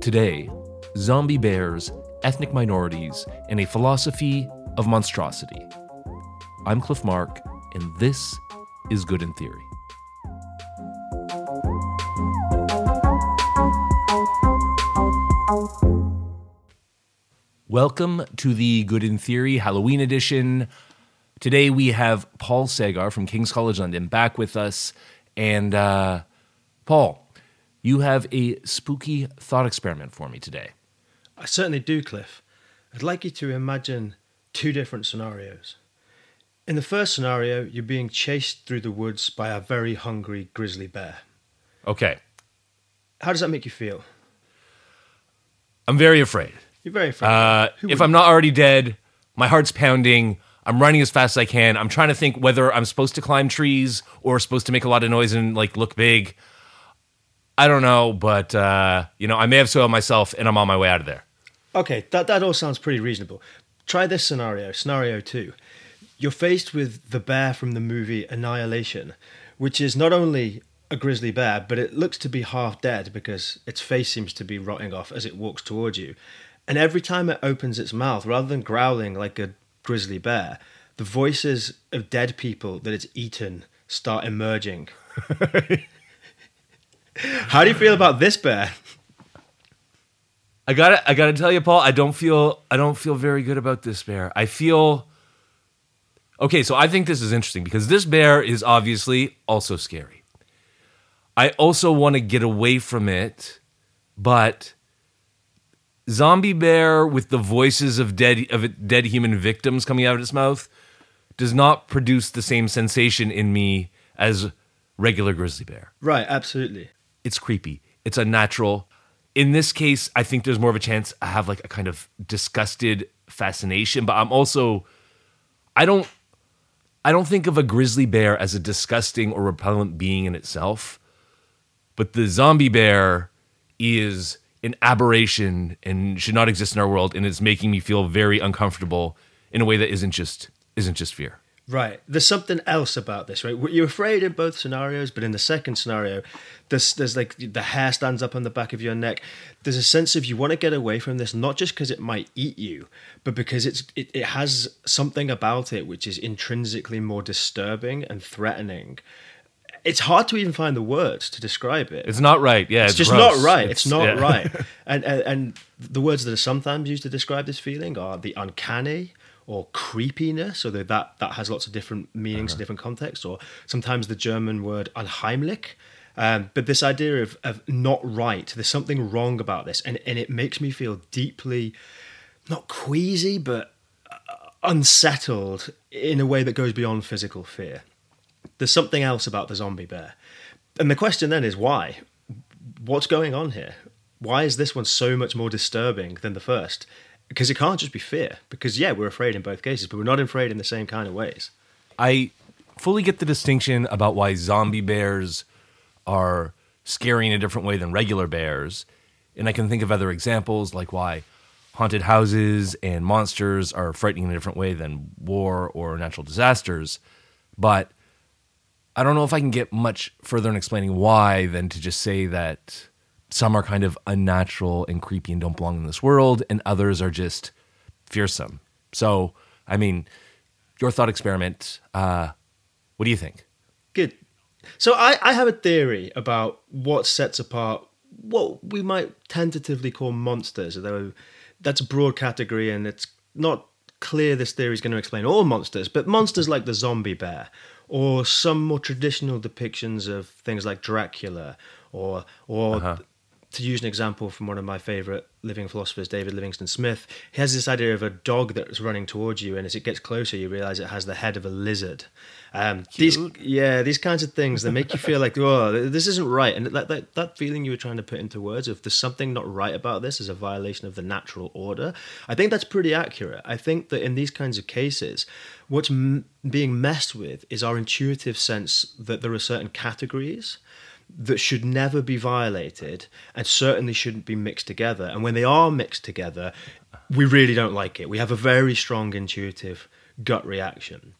Today, zombie bears, ethnic minorities, and a philosophy of monstrosity. I'm Cliff Mark, and this is Good in Theory. Welcome to the Good in Theory Halloween edition. Today we have Paul Sagar from King's College London back with us. And uh, Paul, you have a spooky thought experiment for me today. I certainly do, Cliff. I'd like you to imagine two different scenarios. In the first scenario, you're being chased through the woods by a very hungry grizzly bear. Okay, How does that make you feel? I'm very afraid. You're very afraid. Uh, if I'm not already dead, my heart's pounding. I'm running as fast as I can. I'm trying to think whether I'm supposed to climb trees or supposed to make a lot of noise and like look big. I don't know, but uh, you know, I may have soiled myself, and I'm on my way out of there. Okay, that, that all sounds pretty reasonable. Try this scenario, scenario two. You're faced with the bear from the movie Annihilation, which is not only a grizzly bear, but it looks to be half dead because its face seems to be rotting off as it walks towards you. And every time it opens its mouth, rather than growling like a grizzly bear, the voices of dead people that it's eaten start emerging. How do you feel about this bear? I gotta, I gotta tell you, Paul. I don't feel, I don't feel very good about this bear. I feel. Okay, so I think this is interesting because this bear is obviously also scary. I also want to get away from it, but zombie bear with the voices of dead of dead human victims coming out of its mouth does not produce the same sensation in me as regular grizzly bear Right, absolutely. it's creepy. It's unnatural. In this case, I think there's more of a chance I have like a kind of disgusted fascination, but I'm also I don't I don't think of a grizzly bear as a disgusting or repellent being in itself. But the zombie bear is an aberration and should not exist in our world and it's making me feel very uncomfortable in a way that isn't just isn't just fear. Right. There's something else about this, right? You're afraid in both scenarios, but in the second scenario, there's there's like the hair stands up on the back of your neck. There's a sense of you want to get away from this, not just because it might eat you, but because it's it, it has something about it which is intrinsically more disturbing and threatening. It's hard to even find the words to describe it. It's not right. Yeah, It's, it's, just gross. not right. It's, not yeah. right. And, and and the words that are sometimes used to describe this feeling are the uncanny or creepiness, or that that, has lots of different meanings in different contexts, or sometimes the German word unheimlich. Um, but this idea of, of not right, there's something wrong about this, and, and it makes me feel deeply, not queasy, but uh, unsettled in a way that goes beyond physical fear. There's something else about the zombie bear. And the question then is why? What's going on here? Why is this one so much more disturbing than the first? Because it can't just be fear. Because, yeah, we're afraid in both cases, but we're not afraid in the same kind of ways. I fully get the distinction about why zombie bears are scary in a different way than regular bears. And I can think of other examples like why haunted houses and monsters are frightening in a different way than war or natural disasters. But I don't know if I can get much further in explaining why than to just say that some are kind of unnatural and creepy and don't belong in this world, and others are just fearsome. So, I mean, your thought experiment. Uh, what do you think? Good. So I, I have a theory about what sets apart what we might tentatively call monsters, although that's a broad category and it's not clear this theory is going to explain all monsters, but monsters like the zombie bear or some more traditional depictions of things like Dracula or or uh-huh. To use an example from one of my favorite living philosophers, David Livingstone Smith, he has this idea of a dog that's running towards you, and as it gets closer, you realize it has the head of a lizard. Um, these, yeah, these kinds of things that make you feel like, oh, this isn't right, and that, that that feeling you were trying to put into words of there's something not right about this is a violation of the natural order. I think that's pretty accurate. I think that in these kinds of cases, what's m- being messed with is our intuitive sense that there are certain categories that should never be violated and certainly shouldn't be mixed together. And when they are mixed together, we really don't like it. We have a very strong intuitive gut reaction.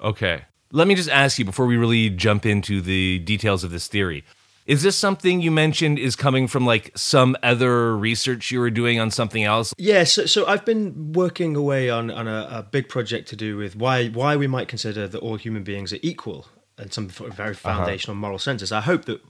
Okay. Let me just ask you before we really jump into the details of this theory. Is this something you mentioned is coming from like some other research you were doing on something else? Yeah, so, so I've been working away on, on a, a big project to do with why why we might consider that all human beings are equal and some very foundational uh-huh. moral senses. I hope that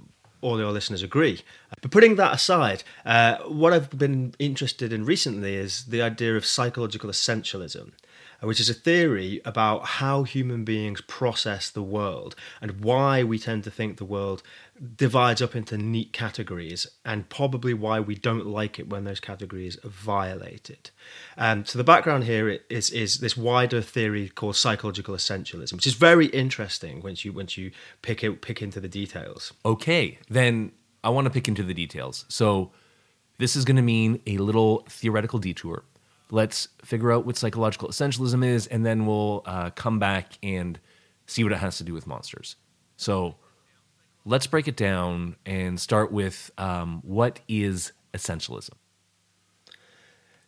all your listeners agree. But putting that aside, uh, what I've been interested in recently is the idea of psychological essentialism which is a theory about how human beings process the world and why we tend to think the world divides up into neat categories and probably why we don't like it when those categories are violated. Um, so the background here is is this wider theory called psychological essentialism, which is very interesting once you once you pick it, pick into the details. Okay, then I want to pick into the details. So this is going to mean a little theoretical detour let's figure out what psychological essentialism is, and then we'll uh, come back and see what it has to do with monsters. So let's break it down and start with um, what is essentialism?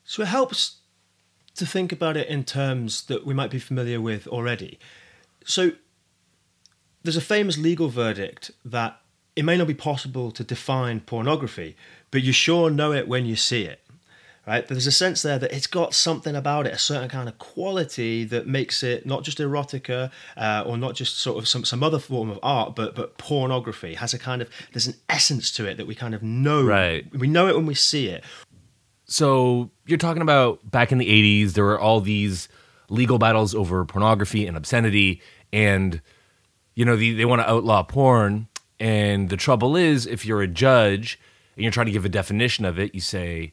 So it helps to think about it in terms that we might be familiar with already. So there's a famous legal verdict that it may not be possible to define pornography, but you sure know it when you see it right? But there's a sense there that it's got something about it, a certain kind of quality that makes it not just erotica uh, or not just sort of some, some other form of art, but but pornography has a kind of there's an essence to it that we kind of know. Right. We know it when we see it. So you're talking about back in the 80s, there were all these legal battles over pornography and obscenity, and you know the, they want to outlaw porn. And the trouble is, if you're a judge and you're trying to give a definition of it, you say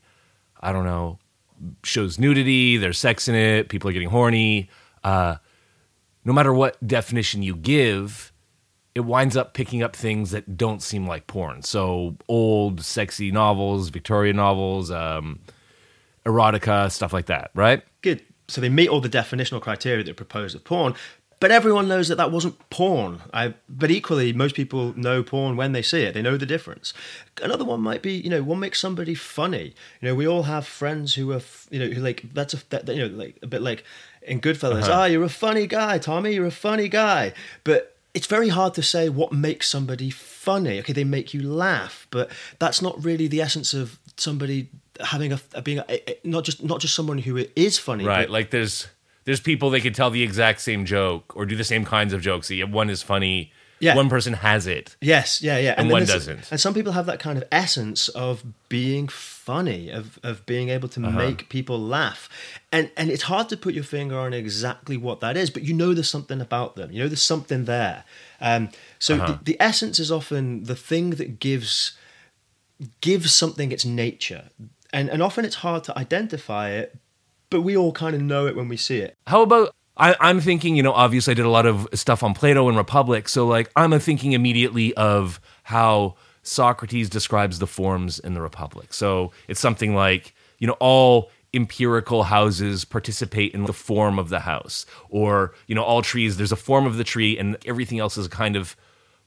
I don't know, shows nudity, there's sex in it, people are getting horny. Uh, no matter what definition you give, it winds up picking up things that don't seem like porn. So old, sexy novels, Victorian novels, um, erotica, stuff like that, right? Good. So they meet all the definitional criteria that propose of porn, but everyone knows that that wasn't porn. I, but equally, most people know porn when they see it. They know the difference. Another one might be, you know, what makes somebody funny. You know, we all have friends who are, you know, who like that's a that, you know, like a bit like in Goodfellas. Uh-huh. Ah, you're a funny guy, Tommy. You're a funny guy. But it's very hard to say what makes somebody funny. Okay, they make you laugh, but that's not really the essence of somebody having a being a, not just not just someone who is funny. Right. like there's there's people they could tell the exact same joke or do the same kinds of jokes. One is funny. Yeah. One person has it. Yes, yeah, yeah. And, and one doesn't. And some people have that kind of essence of being funny, of, of being able to uh-huh. make people laugh. And and it's hard to put your finger on exactly what that is, but you know there's something about them. You know there's something there. Um, so uh-huh. the, the essence is often the thing that gives gives something its nature. And and often it's hard to identify it but we all kind of know it when we see it. How about I, am thinking, you know, obviously I did a lot of stuff on Plato and Republic, so like I'm thinking immediately of how Socrates describes the forms in the Republic. So it's something like, you know, all empirical houses participate in the form of the house, or you know, all trees there's a form of the tree, and everything else is kind of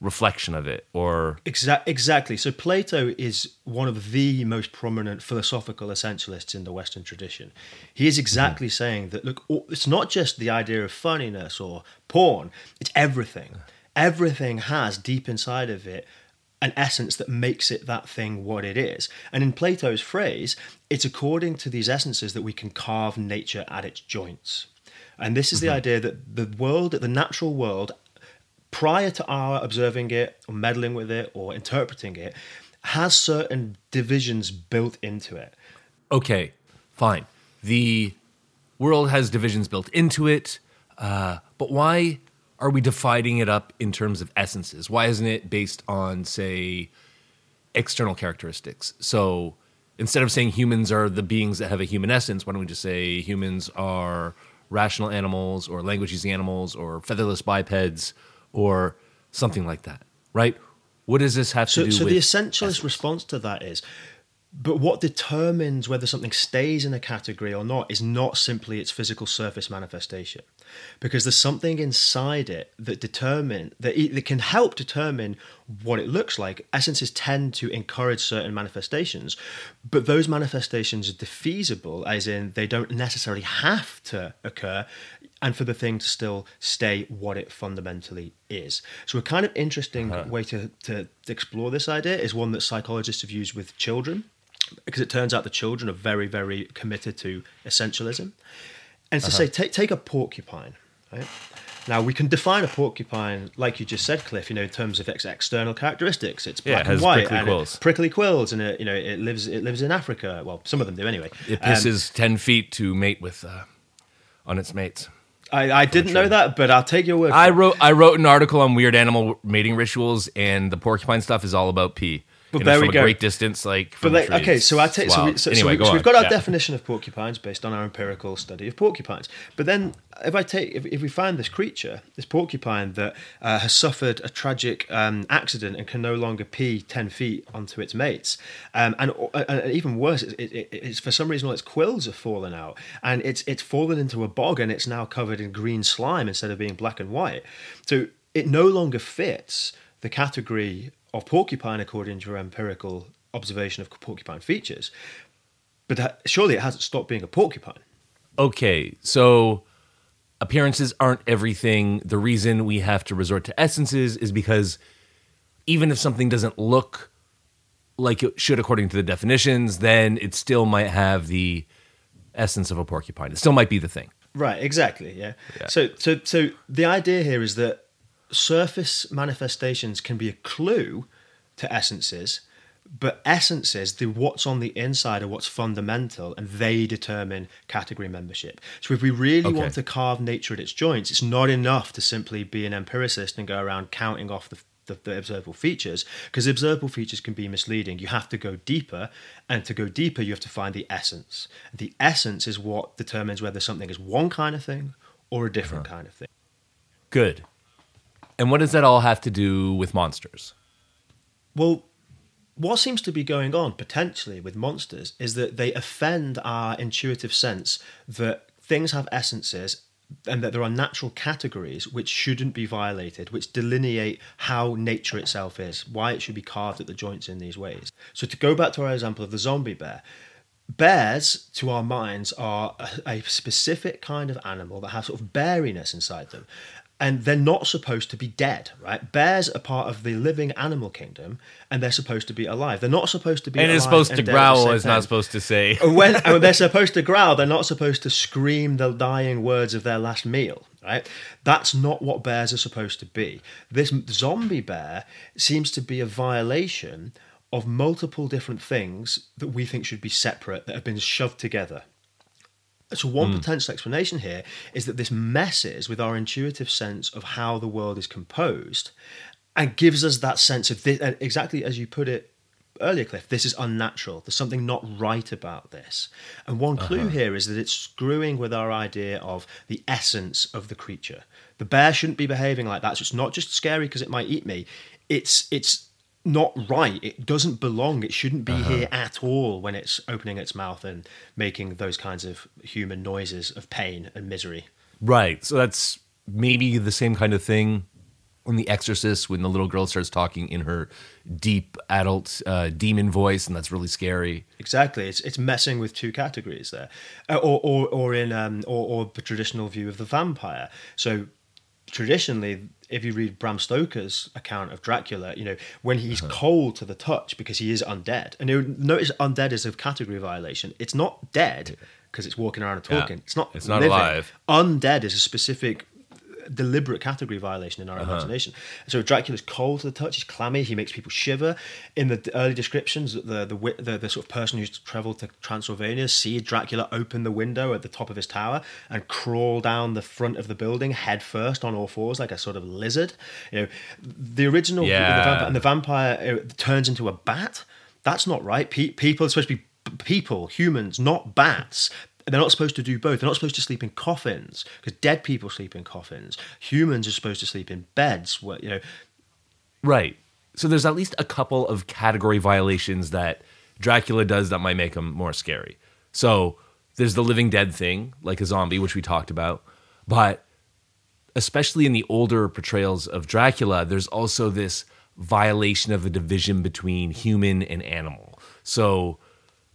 reflection of it or Exa- exactly. So plato is one of the most prominent philosophical essentialists in the western tradition. He is exactly mm-hmm. saying that look it's not just the idea of funniness or porn it's everything. Everything has deep inside of it an essence that makes it that thing what it is. And in plato's phrase it's according to these essences that we can carve nature at its joints. And this is mm-hmm. the idea that the world, the natural world, prior to our observing it or meddling with it or interpreting it, has certain divisions built into it. Okay, fine. The world has divisions built into it, uh, but why are we dividing it up in terms of essences? Why isn't it based on, say, external characteristics? So instead of saying humans are the beings that have a human essence, why don't we just say humans are rational animals or language using animals or featherless bipeds or something like that, right? What does this have so, to do so with? So the essentialist essence? response to that is But what determines whether something stays in a category or not is not simply its physical surface manifestation, because there's something inside it that determine that, it, that can help determine what it looks like. Essences tend to encourage certain manifestations, but those manifestations are defeasible, as in they don't necessarily have to occur, and for the thing to still stay what it fundamentally is. So a kind of interesting way to, to explore this idea is one that psychologists have used with children because it turns out the children are very, very committed to essentialism. And to say, take, take a porcupine, right? Now, we can define a porcupine, like you just said, Cliff, you know, in terms of its external characteristics. It's Yeah, black it has and white. prickly and quills. It, prickly quills, and it, you know, it lives, it lives in Africa. Well, some of them do anyway. It Um, pisses 10 feet to mate with uh, on its mates. I, I didn't know that, but I'll take your word for I it. wrote I wrote an article on weird animal mating rituals, and the porcupine stuff is all about pee. But there we go. a great distance, like. But like, okay, so I take so, we, so, anyway, so, go we, on. have got our Yeah. definition of porcupines based on our empirical study of porcupines. But then, if I take if, if we find this creature, this porcupine that uh, has suffered a tragic um, accident and can no longer pee ten feet onto its mates, um, and, uh, and even worse, it, it, it's for some reason all its quills have fallen out, and it's it's fallen into a bog, and it's now covered in green slime instead of being black and white. So it no longer fits the category of porcupine according to your empirical observation of porcupine features. But that, surely it hasn't stopped being a porcupine. okay, so appearances aren't everything. The reason we have to resort to essences is because even if something doesn't look like it should according to the definitions, then it still might have the essence of a porcupine. It still might be the thing. Right, exactly. Yeah. Yeah. So, so, so the idea here is that surface manifestations can be a clue to essences, but essences, the what's on the inside, are what's fundamental, and they determine category membership. So, if we really Okay. want to carve nature at its joints, it's not enough to simply be an empiricist and go around counting off the the, the observable features because observable features can be misleading. You have to go deeper, and to go deeper, you have to find the essence. The essence is what determines whether something is one kind of thing or a different uh-huh. kind of thing. Good. And what does that all have to do with monsters? Well, what seems to be going on potentially with monsters is that they offend our intuitive sense that things have essences and that there are natural categories which shouldn't be violated, which delineate how nature itself is, why it should be carved at the joints in these ways. So, to go back to our example of the zombie bear, bears to our minds are a, specific kind of animal that has sort of beariness inside them and they're not supposed to be dead right bears are part of the living animal kingdom and they're supposed to be alive they're not supposed to be And it's supposed to growl, it's not supposed to say. When when they're supposed to growl, they're not supposed to scream the dying words of their last meal, right? That's not what bears are supposed to be. This zombie bear seems to be a violation of multiple different things that we think should be separate that have been shoved together. So, one hmm. potential explanation here is that this messes with our intuitive sense of how the world is composed and gives us that sense of this, exactly as you put it earlier, Cliff, this is unnatural. There's something not right about this. And one clue uh-huh. here is that it's screwing with our idea of the essence of the creature. The bear shouldn't be behaving like that. So it's not just scary because it might eat me. It's it's not right. It doesn't belong. It shouldn't be here at all when it's opening its mouth and making those kinds of human noises of pain and misery. Right. So that's maybe the same kind of thing in The Exorcist when the little girl starts talking in her deep adult uh, demon voice, and that's really scary. Exactly, it's it's messing with two categories there, Uh, or or or in um or, or the traditional view of the vampire. So traditionally, if you read Bram Stoker's account of Dracula, you know when he's uh-huh. cold to the touch because he is undead, and you notice undead is a category violation. It's not dead because it's walking around and Yeah. talking. It's not. It's not living. alive. Undead is a specific deliberate category violation in our Uh-huh. imagination. So Dracula's cold to the touch, he's clammy, he makes people shiver. In the early descriptions, the the, the the sort of person who's travelled to Transylvania see Dracula open the window at the top of his tower and crawl down the front of the building head first on all fours like a sort of lizard. You know, the original Yeah. the vampire, and the vampire uh, turns into a bat. That's not right. Pe- people are supposed to be people, humans, not bats. They're not supposed to do both. They're not supposed to sleep in coffins because dead people sleep in coffins. Humans are supposed to sleep in beds. Where, you know, Right. So there's at least a couple of category violations that Dracula does that might make him more scary. So there's the living dead thing, like a zombie, which we talked about. But especially in the older portrayals of Dracula, there's also this violation of the division between human and animal. So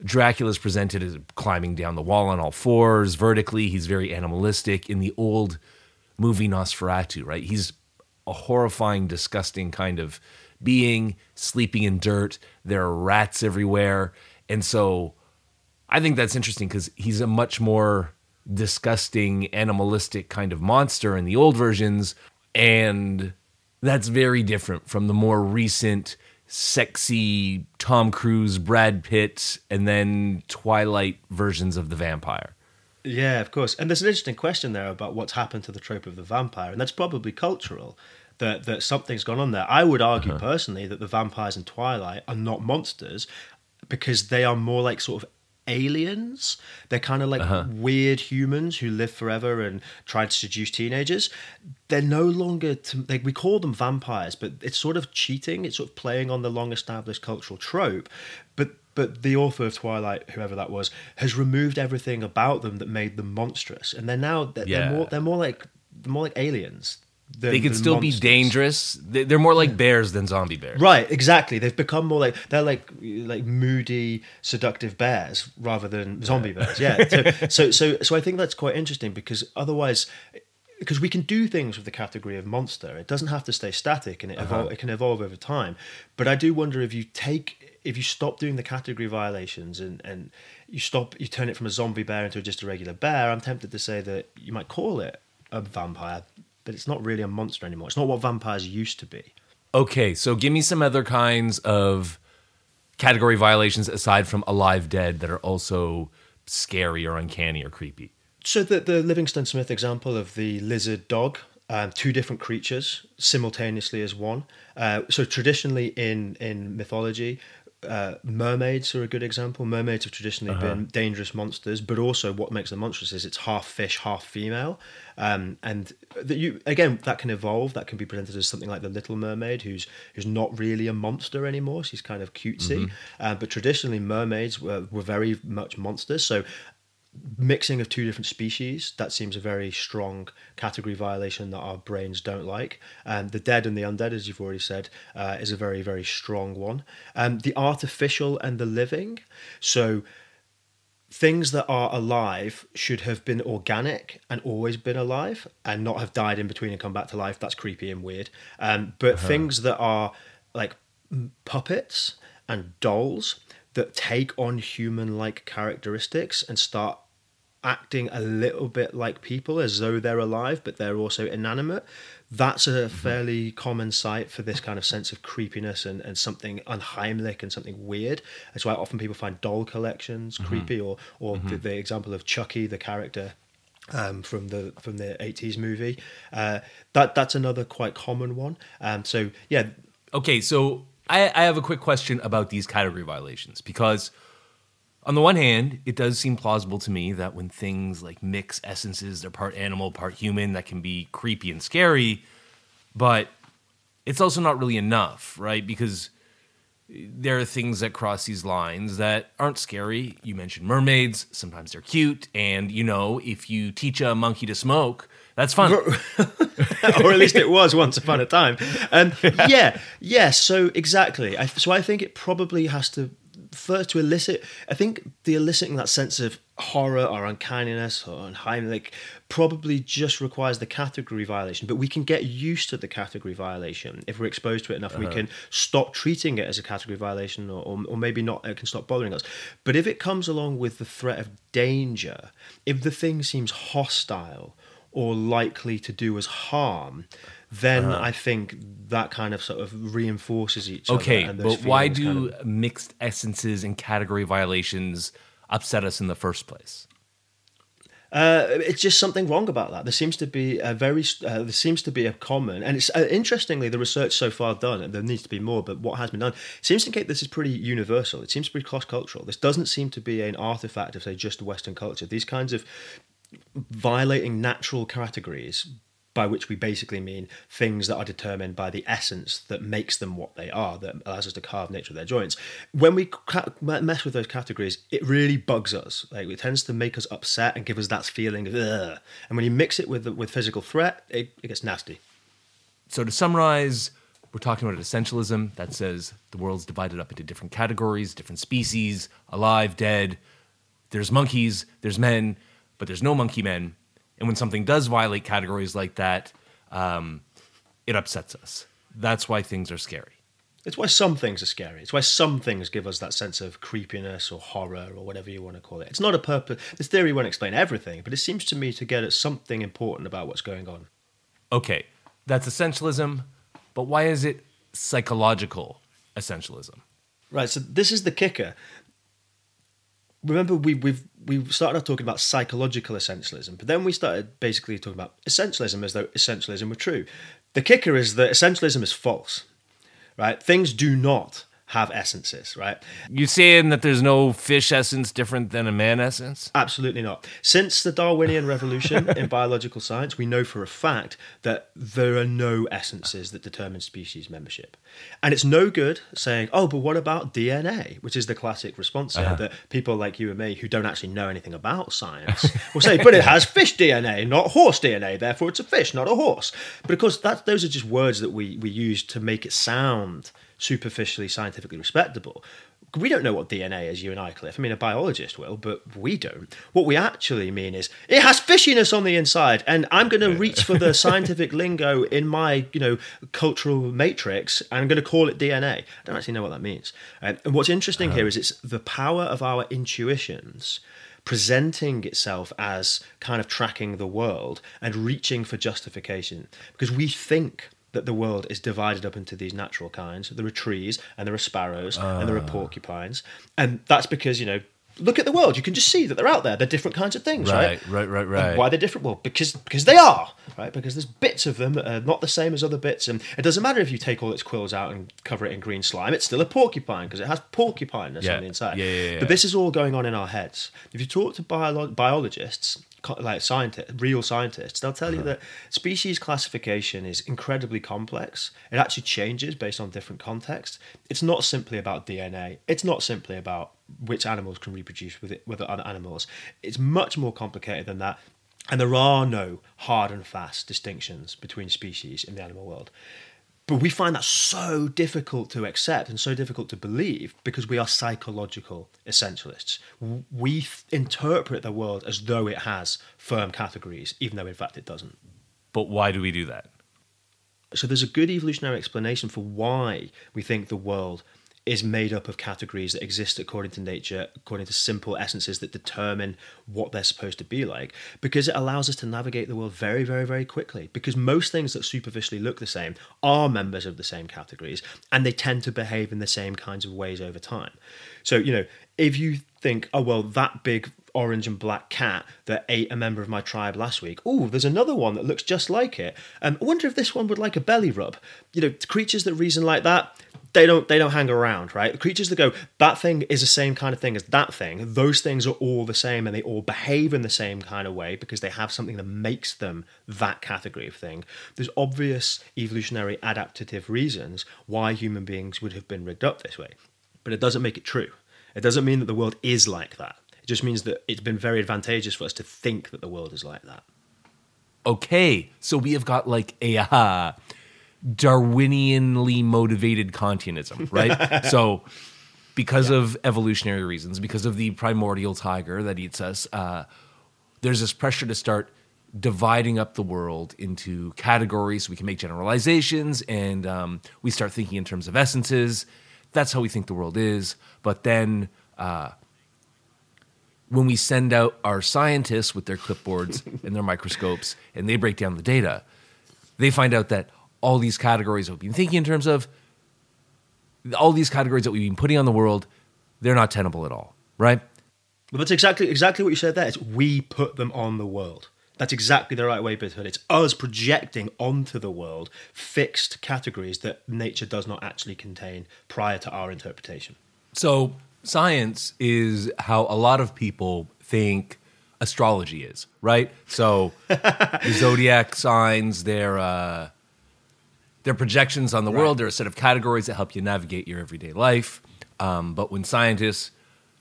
Dracula is presented as climbing down the wall on all fours vertically. He's very animalistic. In the old movie Nosferatu, right? He's a horrifying, disgusting kind of being, sleeping in dirt. There are rats everywhere. And so I think that's interesting because he's a much more disgusting, animalistic kind of monster in the old versions. And that's very different from the more recent, sexy Tom Cruise, Brad Pitt, and then Twilight versions of the vampire. Yeah, of course. And there's an interesting question there about what's happened to the trope of the vampire, and that's probably cultural. That that something's gone on there. I would argue uh-huh. personally that the vampires in Twilight are not monsters because they are more like sort of aliens. They're kind of like uh-huh. weird humans who live forever and try to seduce teenagers. They're no longer, to, like, we call them vampires, but it's sort of cheating. It's sort of playing on the long established cultural trope. But but the author of Twilight, whoever that was, has removed everything about them that made them monstrous, and they're now they're, yeah. they're more they're more like more like aliens. Than, they can still monsters. be dangerous. They're more like bears than zombie bears. Right, exactly. They've become more like they're like like moody, seductive bears rather than zombie bears. Yeah. So, so so so I think that's quite interesting because otherwise because we can do things with the category of monster. It doesn't have to stay static and it uh-huh. evol- it can evolve over time. But I do wonder if you take if you stop doing the category violations and and you stop you turn it from a zombie bear into just a regular bear, I'm tempted to say that you might call it a vampire but it's not really a monster anymore. It's not what vampires used to be. Okay, so give me some other kinds of category violations aside from alive dead that are also scary or uncanny or creepy. So the the Livingstone Smith example of the lizard dog, um, two different creatures simultaneously as one. Uh, so traditionally in in mythology, uh, mermaids are a good example. Mermaids have traditionally uh-huh. been dangerous monsters, but also what makes them monstrous is it's half fish, half female. Um, and that you again that can evolve. That can be presented as something like the Little Mermaid, who's who's not really a monster anymore. She's kind of cutesy. Mm-hmm. Uh, but traditionally, mermaids were, were very much monsters. So mixing of two different species that seems a very strong category violation that our brains don't like. And the dead and the undead as you've already said uh, is a very very strong one. Um, the artificial and the living. So things that are alive should have been organic and always been alive and not have died in between and come back to life. That's creepy and weird. Um, but uh-huh. things that are like puppets and dolls that take on human like characteristics and start acting a little bit like people as though they're alive, but they're also inanimate. That's a mm-hmm. fairly common sight for this kind of sense of creepiness and, and something unheimlich and something weird. That's why often people find doll collections mm-hmm. creepy, or or mm-hmm. the, the, example of Chucky, the character um, from the from the eighties movie. Uh, that that's another quite common one. Um, so yeah. Okay, so I, I have a quick question about these category violations because on the one hand, it does seem plausible to me that when things like mix essences, they're part animal, part human, that can be creepy and scary, but it's also not really enough, right? Because there are things that cross these lines that aren't scary. You mentioned mermaids, sometimes they're cute, and you know, if you teach a monkey to smoke, that's fun. or at least it was once upon a time. And yeah, yeah, yeah so exactly. I, so I think it probably has to first to elicit i think the eliciting that sense of horror or uncanniness or unheimlich probably just requires the category violation. But we can get used to the category violation if we're exposed to it enough. Uh-huh. we can stop treating it as a category violation or, or, or maybe not it can stop bothering us. But if it comes along with the threat of danger if the thing seems hostile or likely to do us harm then uh-huh. I think that kind of sort of reinforces each okay, other. Okay, but why do kind of... mixed essences and category violations upset us in the first place? Uh, it's just something wrong about that. There seems to be a very uh, there seems to be a common, and it's uh, interestingly the research so far done, and there needs to be more, but what has been done seems to indicate this is pretty universal. It seems to be cross cultural. This doesn't seem to be an artifact of say just Western culture. These kinds of violating natural categories by which we basically mean things that are determined by the essence that makes them what they are, that allows us to carve nature of their joints. When we ca- mess with those categories, it really bugs us. Like it tends to make us upset and give us that feeling of Ugh. And when you mix it with with physical threat, it, it gets nasty. So to summarize, we're talking about essentialism that says the world's divided up into different categories, different species, alive, dead. There's monkeys, there's men, but there's no monkey men. And when something does violate categories like that, um, it upsets us. That's why things are scary. It's why some things are scary. It's why some things give us that sense of creepiness or horror or whatever you want to call it. It's not a purpose. This theory won't explain everything, but it seems to me to get at something important about what's going on. Okay, that's essentialism, but why is it psychological essentialism? Right. So this is the kicker. Remember, we, we've we started off talking about psychological essentialism, but then we started basically talking about essentialism as though essentialism were true. The kicker is that essentialism is false, right? Things do not have essences, right? You saying that there's no fish essence different than a man essence? Absolutely not. Since the Darwinian revolution in biological science, we know for a fact that there are no essences that determine species membership. And it's no good saying, oh, but what about DNA? Which is the classic response Uh-huh. that people like you and me who don't actually know anything about science will say, but it has fish DNA, not horse DNA, therefore it's a fish, not a horse. But of course, that, those are just words that we, we use to make it sound superficially scientifically respectable. We don't know what DNA is, you and I, Cliff. I mean, a biologist will, but we don't. What we actually mean is it has fishiness on the inside, and I'm going to reach for the scientific lingo in my, you know, cultural matrix, and I'm going to call it DNA. I don't actually know what that means. Um, and what's interesting here is it's the power of our intuitions presenting itself as kind of tracking the world and reaching for justification because we think that the world is divided up into these natural kinds. There are trees and there are sparrows and there are ah. porcupines. And that's because, you know, look at the world. You can just see that they're out there. They're different kinds of things, right? Right, right, right, And why they're different? Well, because because they are, right? Because there's bits of them that are not the same as other bits. And it doesn't matter if you take all its quills out and cover it in green slime, it's still a porcupine because it has porcupineness Yeah. on the inside. Yeah, yeah, yeah. But this is all going on in our heads. If you talk to biolo- biologists, like scientists, real scientists, they'll tell you Uh-huh. that species classification is incredibly complex. It actually changes based on different contexts. It's not simply about DNA. It's not simply about which animals can reproduce with it with other animals. It's much more complicated than that. And there are no hard and fast distinctions between species in the animal world. But we find that so difficult to accept and so difficult to believe because we are psychological essentialists. We th- interpret the world as though it has firm categories, even though in fact it doesn't. But why do we do that? So there's a good evolutionary explanation for why we think the world is made up of categories that exist according to nature, according to simple essences that determine what they're supposed to be like, because it allows us to navigate the world very, very, very quickly. Because most things that superficially look the same are members of the same categories, and they tend to behave in the same kinds of ways over time. So, you know, if you think, oh, well, that big orange and black cat that ate a member of my tribe last week. Oh, there's another one that looks just like it. Um, I wonder if this one would like a belly rub. You know, creatures that reason like that, they don't they don't hang around, right? The creatures that go, that thing is the same kind of thing as that thing. Those things are all the same, and they all behave in the same kind of way because they have something that makes them that category of thing. There's obvious evolutionary adaptative reasons why human beings would have been rigged up this way, but it doesn't make it true. It doesn't mean that the world is like that. It just means that it's been very advantageous for us to think that the world is like that. Okay, so we have got like a uh, Darwinianly motivated Kantianism, right? so, because of evolutionary reasons, because of the primordial tiger that eats us, uh, there's this pressure to start dividing up the world into categories so we can make generalizations and um, we start thinking in terms of essences. That's how we think the world is. But then uh, when we send out our scientists with their clipboards and their microscopes and they break down the data, they find out that all these categories that we've been thinking in terms of, all these categories that we've been putting on the world, they're not tenable at all, right? But that's exactly exactly what you said there. It's we put them on the world. That's exactly the right way to put it. It's us projecting onto the world fixed categories that nature does not actually contain prior to our interpretation. So, science is how a lot of people think astrology is, right? So the zodiac signs, they're uh, they're projections on the world. They're a set of categories that help you navigate your everyday life. Um, but when scientists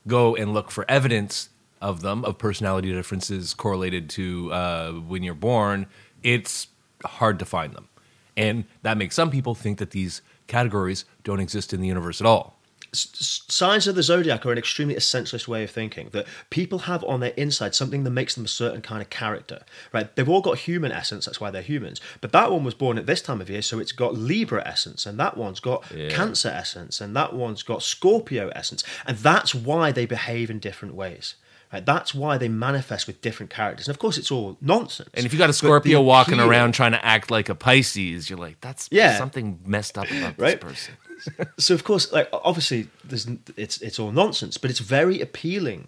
go and look for evidence of them, of personality differences correlated to uh, when you're born, it's hard to find them. And that makes some people think that these categories don't exist in the universe at all. Signs of the zodiac are an extremely essentialist way of thinking that people have on their inside something that makes them a certain kind of character right? They've all got human essence that's why they're humans. But that one was born at this time of year so it's got libra essence and that one's got Yeah. cancer essence and that one's got scorpio essence and that's why they behave in different ways right that's why they manifest with different characters and of course it's all nonsense And if you got a Scorpio walking appeal- around trying to act like a Pisces, you're like, that's Yeah. something messed up about Right. this person. so of course like obviously there's it's it's all nonsense but it's very appealing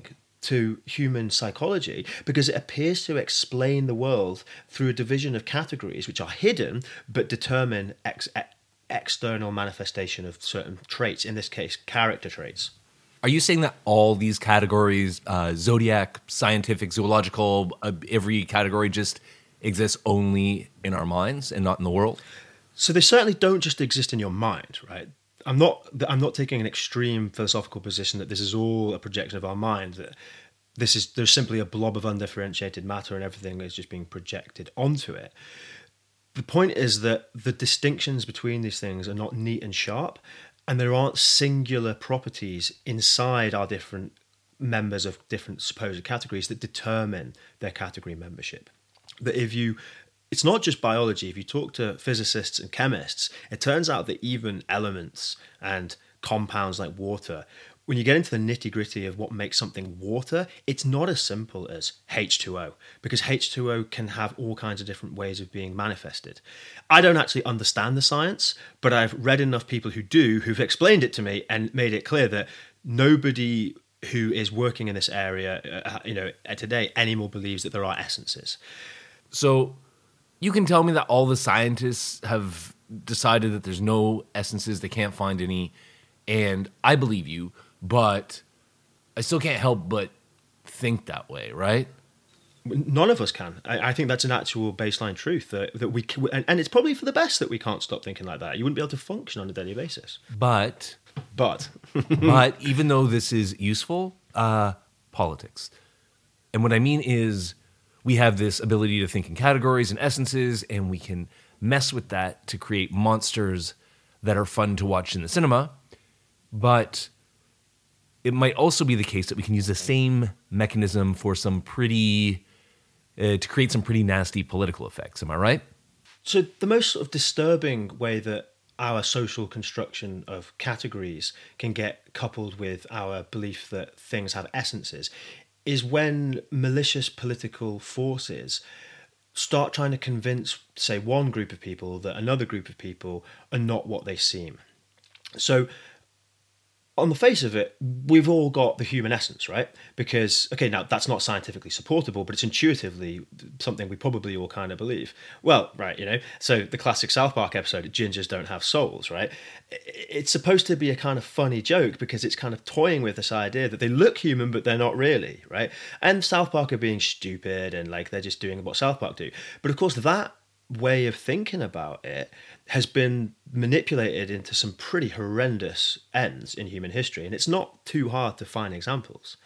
to human psychology because it appears to explain the world through a division of categories which are hidden but determine ex- external manifestation of certain traits in this case character traits Are you saying that all these categories, uh, zodiac, scientific, zoological, uh, every category just exists only in our minds and not in the world? So they certainly don't just exist in your mind, right? I'm not. I'm not taking an extreme philosophical position that this is all a projection of our mind. That this is there's simply a blob of undifferentiated matter and everything is just being projected onto it. The point is that the distinctions between these things are not neat and sharp, and there aren't singular properties inside our different members of different supposed categories that determine their category membership. That if you it's not just biology. If you talk to physicists and chemists, it turns out that even elements and compounds like water, when you get into the nitty gritty of what makes something water, it's not as simple as H2O because H2O can have all kinds of different ways of being manifested. I don't actually understand the science, but I've read enough people who do who've explained it to me and made it clear that nobody who is working in this area, uh, you know, today anymore believes that there are essences. So you can tell me that all the scientists have decided that there's no essences, they can't find any, and I believe you, but I still can't help but think that way, right? None of us can. I, I think that's an actual baseline truth that, that we can, and, and it's probably for the best that we can't stop thinking like that. You wouldn't be able to function on a daily basis. But But but even though this is useful, uh, politics. And what I mean is, we have this ability to think in categories and essences, and we can mess with that to create monsters that are fun to watch in the cinema. But it might also be the case that we can use the same mechanism for some pretty, uh, to create some pretty nasty political effects. Am I right? So the most sort of disturbing way that our social construction of categories can get coupled with our belief that things have essences is when malicious political forces start trying to convince say one group of people that another group of people are not what they seem. So on the face of it, we've all got the human essence, right? Because, okay, now that's not scientifically supportable, but it's intuitively something we probably all kind of believe. Well, right, you know, so the classic South Park episode, gingers don't have souls, right? It's supposed to be a kind of funny joke because it's kind of toying with this idea that they look human, but they're not really, right? And South Park are being stupid and like they're just doing what South Park do. But of course, that way of thinking about it has been manipulated into some pretty horrendous ends in human history, and it's not too hard to find examples.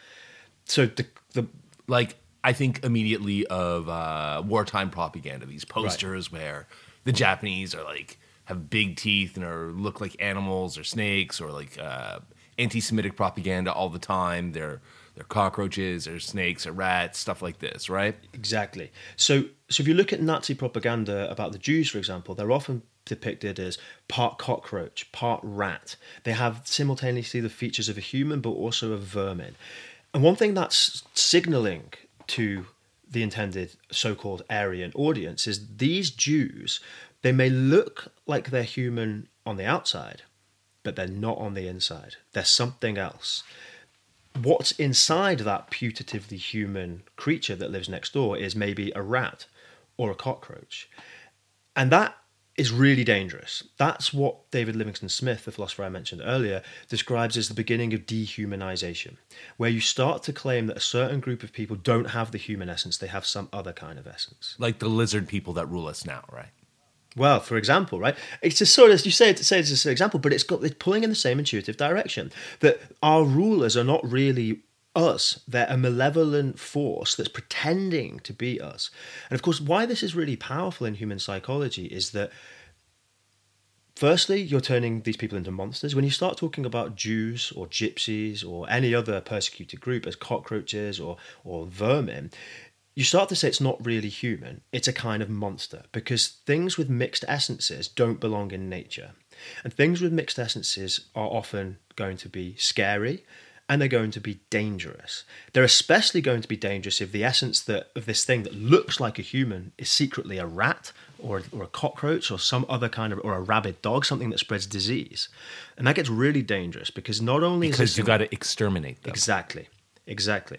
So the the like I think immediately of uh, wartime propaganda. These posters where the Japanese are like have big teeth and are look like animals or snakes or like uh, anti-Semitic propaganda all the time. They're they're cockroaches or snakes or rats, stuff like this, right? exactly. So so if you look at Nazi propaganda about the Jews, for example, they're often depicted as part cockroach, part rat. They have simultaneously the features of a human, but also of vermin. And one thing that's signaling to the intended so-called Aryan audience is these Jews, they may look like they're human on the outside, but they're not on the inside. They're something else. What's inside that putatively human creature that lives next door is maybe a rat or a cockroach. And that is really dangerous. That's what David Livingstone Smith, the philosopher I mentioned earlier, describes as the beginning of dehumanization, where you start to claim that a certain group of people don't have the human essence, they have some other kind of essence. Like the lizard people that rule us now, right? Well, for example, right? It's a sort of you say it say it's an example, but it's got it's pulling in the same intuitive direction. That our rulers are not really us. They're a malevolent force that's pretending to be us. And of course, why this is really powerful in human psychology is that firstly, you're turning these people into monsters. When you start talking about Jews or gypsies or any other persecuted group as cockroaches or, or vermin, you start to say it's not really human, it's a kind of monster because things with mixed essences don't belong in nature. And things with mixed essences are often going to be scary and they're going to be dangerous. They're especially going to be dangerous if the essence that of this thing that looks like a human is secretly a rat or, or a cockroach or some other kind of or a rabid dog, something that spreads disease. And that gets really dangerous because not only Because is you got to exterminate them. Exactly. Exactly.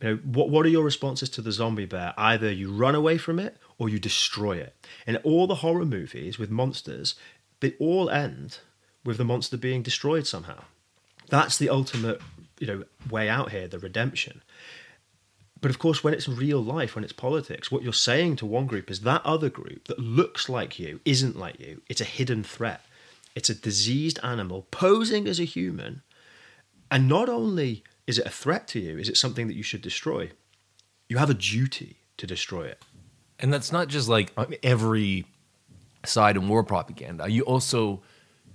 You know, what what are your responses to the zombie bear? Either you run away from it or you destroy it. In all the horror movies with monsters, they all end with the monster being destroyed somehow. That's the ultimate, you know, way out here, the redemption. But of course, when it's real life, when it's politics, what you're saying to one group is that other group that looks like you isn't like you. It's a hidden threat. It's a diseased animal posing as a human. And not only is it a threat to you, is it something that you should destroy? You have a duty to destroy it. And that's not just like every side in war propaganda. You also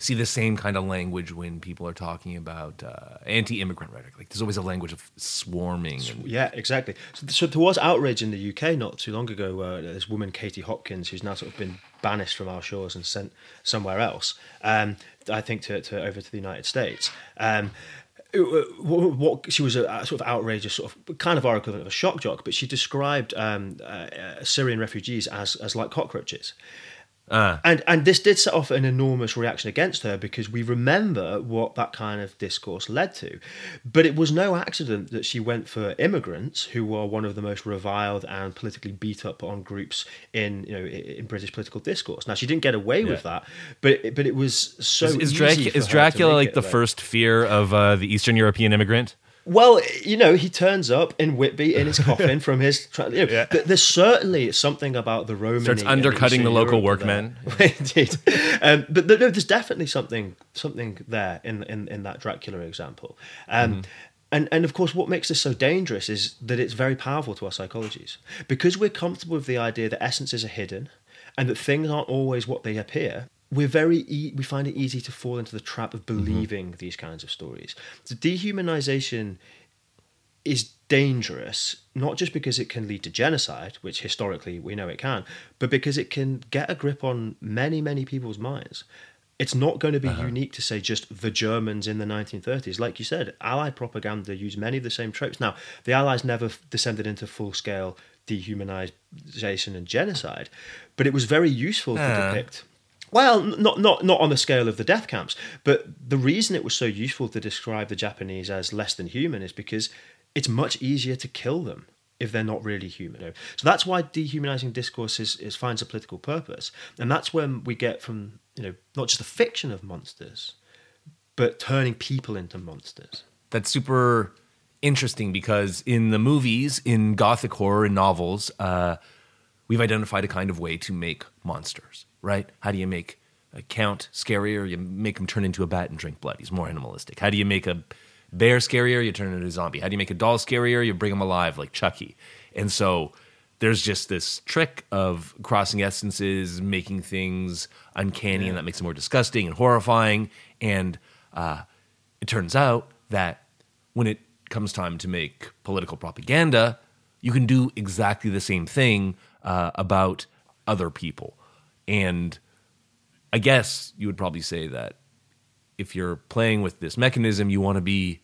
see the same kind of language when people are talking about uh, anti-immigrant rhetoric. Like there's always a language of swarming. And, Yeah, exactly. So, so there was outrage in the UK not too long ago. Uh, this woman, Katie Hopkins, who's now sort of been banished from our shores and sent somewhere else. Um, I think to, to over to the United States. Um, what, what she was a, a sort of outrageous sort of kind of our equivalent of a shock jock, but she described um, uh, uh, Syrian refugees as as like cockroaches. Ah. And and this did set off an enormous reaction against her because we remember what that kind of discourse led to. But it was no accident that she went for immigrants who were one of the most reviled and politically beat up on groups in you know in British political discourse. Now she didn't get away with that, but it, but it was so is, is, easy Drac- for is Dracula like the about- first fear of uh, the Eastern European immigrant? Well, you know, he turns up in Whitby in his coffin from his. Tra- you know, Yeah. th- There's certainly something about the Roman. Starts undercutting the local workmen. Indeed, um, but no, there's definitely something something there in in, in that Dracula example. Um, And, and of course, what makes this so dangerous is that it's very powerful to our psychologies. Because we're comfortable with the idea that essences are hidden and that things aren't always what they appear, we're very e- we find it easy to fall into the trap of believing these kinds of stories. So dehumanization is dangerous not just because it can lead to genocide which historically we know it can but because it can get a grip on many many people's minds it's not going to be unique to say just the Germans in the 1930s. Like you said, Allied propaganda used many of the same tropes. Now, the Allies never descended into full scale dehumanization and genocide, but it was very useful to Uh. depict well, not not not on the scale of the death camps, but the reason it was so useful to describe the Japanese as less than human is because it's much easier to kill them if they're not really human. So that's why dehumanizing discourse is, is finds a political purpose, and that's when we get from you know not just the fiction of monsters, but turning people into monsters. that's super interesting because in the movies, in gothic horror and novels, uh, we've identified a kind of way to make monsters, right? How do you make a count scarier? You make him turn into a bat and drink blood. He's more animalistic. How do you make a bear scarier? You turn into a zombie. How do you make a doll scarier? You bring him alive like Chucky. And so there's just this trick of crossing essences, making things uncanny, and that makes them more disgusting and horrifying. And uh, it turns out that when it comes time to make political propaganda, you can do exactly the same thing uh, about other people. And I guess you would probably say that if you're playing with this mechanism, you want to be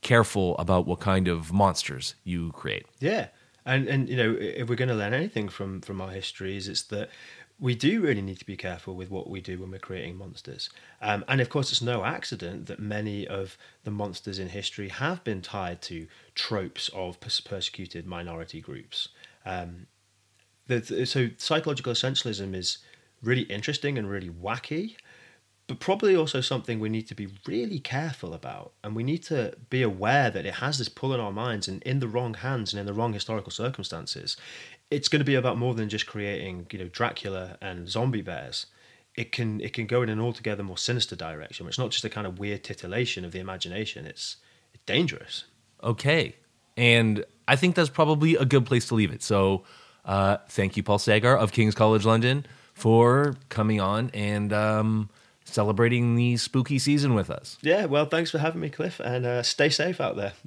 careful about what kind of monsters you create. Yeah, and and you know if we're going to learn anything from from our histories, it's that we do really need to be careful with what we do when we're creating monsters. Um, and of course, it's no accident that many of the monsters in history have been tied to tropes of pers- persecuted minority groups. Um, the- so psychological essentialism is really interesting and really wacky, but probably also something we need to be really careful about. And we need to be aware that it has this pull in our minds and in the wrong hands and in the wrong historical circumstances. It's going to be about more than just creating, you know, Dracula and zombie bears. It can it can go in an altogether more sinister direction. It's not just a kind of weird titillation of the imagination. It's, it's dangerous. Okay. And I think that's probably a good place to leave it. So uh, thank you, Paul Sagar of King's College London, for coming on and um, celebrating the spooky season with us. Yeah, well, thanks for having me, Cliff, and uh, stay safe out there.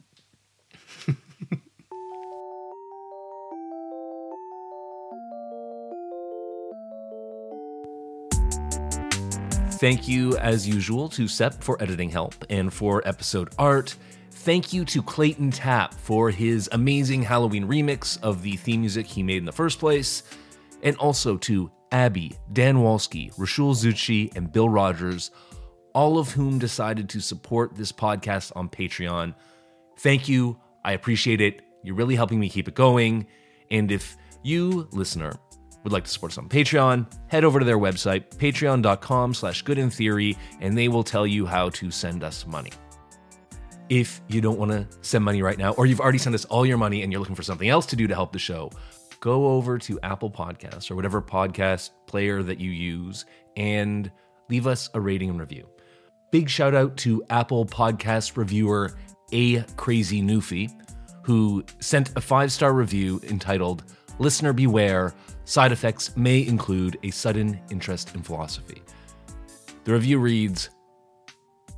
Thank you, as usual, to Sep for editing help and for episode art. Thank you to Clayton Tapp for his amazing Halloween remix of the theme music he made in the first place. And also to Abby, Dan Walski, Rashul Zucchi, and Bill Rogers, all of whom decided to support this podcast on Patreon. Thank you. I appreciate it. You're really helping me keep it going. And if you, listener, would like to support us on Patreon, head over to their website, patreon.com slash good in theory, and they will tell you how to send us money. If you don't want to send money right now, or you've already sent us all your money and you're looking for something else to do to help the show, go over to Apple Podcasts or whatever podcast player that you use and leave us a rating and review. Big shout out to Apple Podcast reviewer A Crazy Newfie, who sent a five star review entitled Listener Beware Side Effects May Include a Sudden Interest in Philosophy. The review reads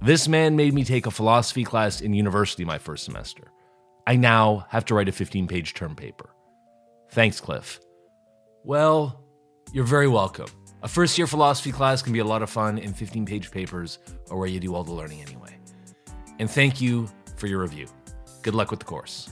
This man made me take a philosophy class in university my first semester. I now have to write a 15 page term paper. Thanks, Cliff. Well, you're very welcome. A first year philosophy class can be a lot of fun, and 15 page papers are where you do all the learning anyway. And thank you for your review. Good luck with the course.